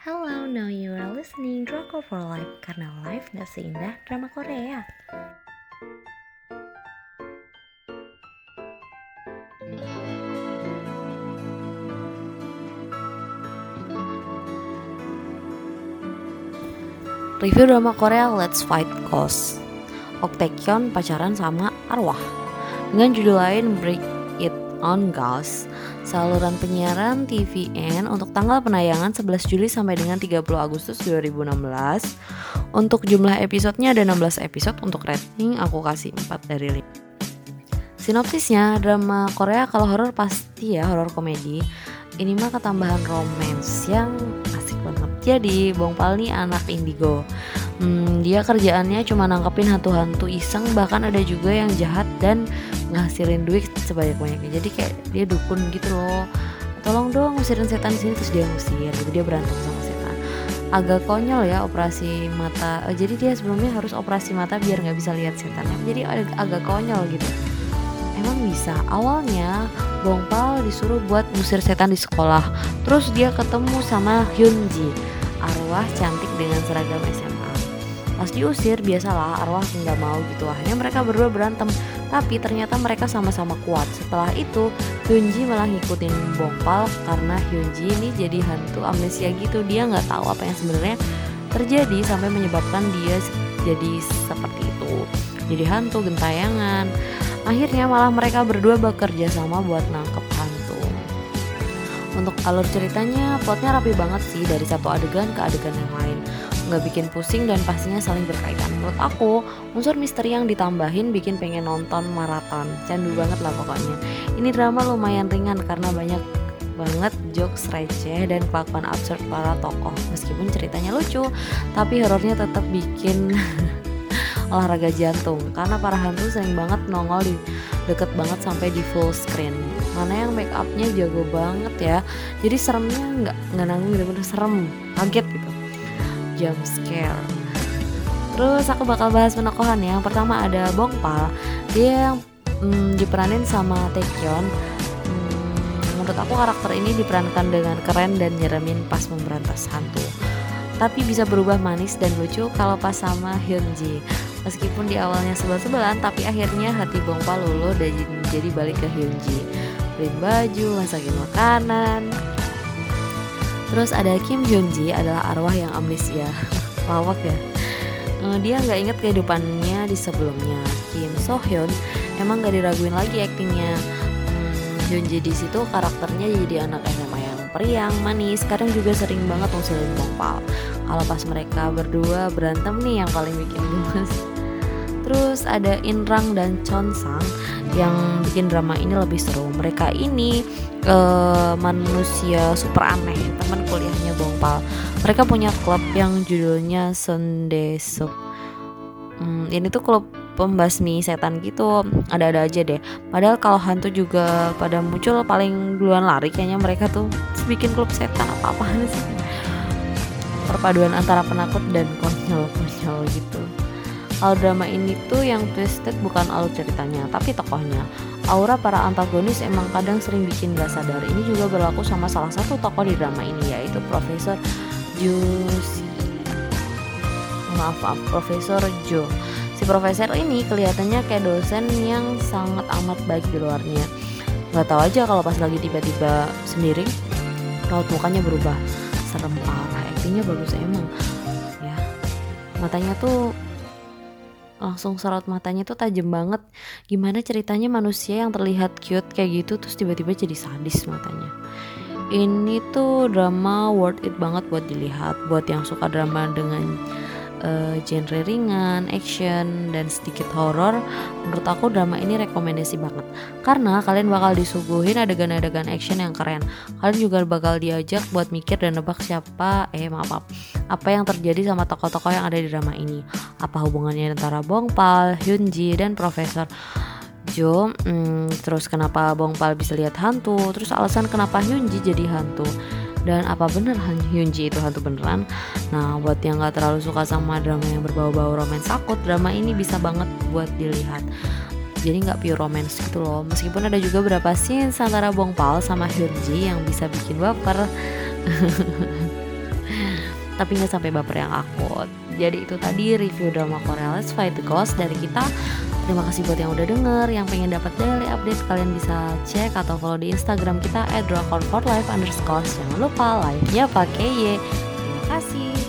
Hello, now you are listening Drama for Life karena life gak seindah drama Korea. Review drama Korea Let's Fight Ghost. Ok pacaran sama arwah. Dengan judul lain Break On Ghost. Saluran penyiaran TVN untuk tanggal penayangan 11 Juli sampai dengan 30 Agustus 2016. Untuk jumlah episodenya ada 16 episode untuk rating aku kasih 4 dari 5. Sinopsisnya drama Korea kalau horor pasti ya horor komedi. Ini mah ketambahan romance yang asik banget. Jadi Bong Pal nih anak indigo. Hmm, dia kerjaannya cuma nangkepin hantu-hantu iseng bahkan ada juga yang jahat dan ngasilin duit sebanyak-banyaknya. Jadi kayak dia dukun gitu loh. Tolong dong usirin setan sini terus dia ngusir. Gitu dia berantem sama setan. Agak konyol ya operasi mata. Eh, jadi dia sebelumnya harus operasi mata biar nggak bisa lihat setannya. Jadi ag agak konyol gitu. Emang bisa. Awalnya Bong Pal disuruh buat ngusir setan di sekolah. Terus dia ketemu sama Hyunji, arwah cantik dengan seragam SMA. Pas diusir, biasalah arwah nggak mau gitu. Akhirnya mereka berdua berantem. Tapi ternyata mereka sama-sama kuat. Setelah itu, Hyunji malah ngikutin Bong Pal karena Hyunji ini jadi hantu amnesia gitu. Dia nggak tahu apa yang sebenarnya terjadi sampai menyebabkan dia jadi seperti itu. Jadi hantu gentayangan. Akhirnya malah mereka berdua bekerja sama buat nangkep hantu. Untuk alur ceritanya, plotnya rapi banget sih dari satu adegan ke adegan yang lain. Nggak bikin pusing dan pastinya saling berkaitan. Menurut aku, unsur misteri yang ditambahin bikin pengen nonton maraton. Candu banget lah pokoknya. Ini drama lumayan ringan karena banyak banget jokes receh dan kelakuan absurd para tokoh. Meskipun ceritanya lucu, tapi horornya tetap bikin olahraga jantung karena para hantu sering banget nongol di deket banget sampai di full screen mana yang make upnya jago banget ya jadi seremnya nggak nggak nanggung bener-bener serem kaget gitu jump scare. Terus aku bakal bahas penokohan ya. Yang pertama ada Bongpal dia yang hmm, diperanin sama Taekyeon hmm, menurut aku karakter ini diperankan dengan keren dan nyeremin pas memberantas hantu. Tapi bisa berubah manis dan lucu kalau pas sama Hyunji. Meskipun di awalnya sebel-sebelan, tapi akhirnya hati Bongpa luluh dan jadi balik ke Hyunji. Beliin baju, masakin makanan. Terus ada Kim Hyunji adalah arwah yang amnesia. Lawak ya. Dia nggak inget kehidupannya di sebelumnya. Kim So Hyun emang nggak diraguin lagi aktingnya. Hmm, Hyunji di situ karakternya jadi anak SMA yang periang, manis, kadang juga sering banget ngusilin Bongpal. Kalau pas mereka berdua berantem nih yang paling bikin gemes. Terus ada Inrang dan Chon Sang yang bikin drama ini lebih seru. Mereka ini uh, manusia super aneh, teman kuliahnya Bongpal. Mereka punya klub yang judulnya Sundesuk. Hmm, ini tuh klub pembasmi setan gitu ada-ada aja deh padahal kalau hantu juga pada muncul paling duluan lari kayaknya mereka tuh bikin klub setan apa apaan sih perpaduan antara penakut dan konyol-konyol gitu Alur drama ini tuh yang twisted bukan alur ceritanya, tapi tokohnya. Aura para antagonis emang kadang sering bikin gak sadar. Ini juga berlaku sama salah satu tokoh di drama ini yaitu Profesor Jusi. Maaf, maaf, Profesor Jo. Si profesor ini kelihatannya kayak dosen yang sangat amat baik di luarnya. Gak tahu aja kalau pas lagi tiba-tiba sendiri, raut mukanya berubah. Serem parah, aktingnya bagus emang. Ya, matanya tuh langsung sorot matanya tuh tajam banget. Gimana ceritanya manusia yang terlihat cute kayak gitu terus tiba-tiba jadi sadis matanya? Ini tuh drama worth it banget buat dilihat. Buat yang suka drama dengan uh, genre ringan, action, dan sedikit horor, menurut aku drama ini rekomendasi banget. Karena kalian bakal disuguhin adegan-adegan action yang keren. Kalian juga bakal diajak buat mikir dan nebak siapa, eh maaf, maaf apa yang terjadi sama tokoh-tokoh yang ada di drama ini. Apa hubungannya antara Bongpal, Hyunji, dan Profesor Jo, hmm, terus kenapa Bongpal bisa lihat hantu, terus alasan kenapa Hyunji jadi hantu dan apa bener Han Hyunji itu hantu beneran? Nah buat yang gak terlalu suka sama drama yang berbau-bau romance takut drama ini bisa banget buat dilihat. Jadi nggak pure romance gitu loh. Meskipun ada juga beberapa scenes antara Bong Pal sama Hyunji yang bisa bikin baper tapi nggak sampai baper yang akut. Jadi itu tadi review drama Korea Let's Fight the Ghost dari kita. Terima kasih buat yang udah denger, yang pengen dapat daily update kalian bisa cek atau follow di Instagram kita @drakonforlife underscore. Jangan lupa live-nya pakai Y. Terima kasih.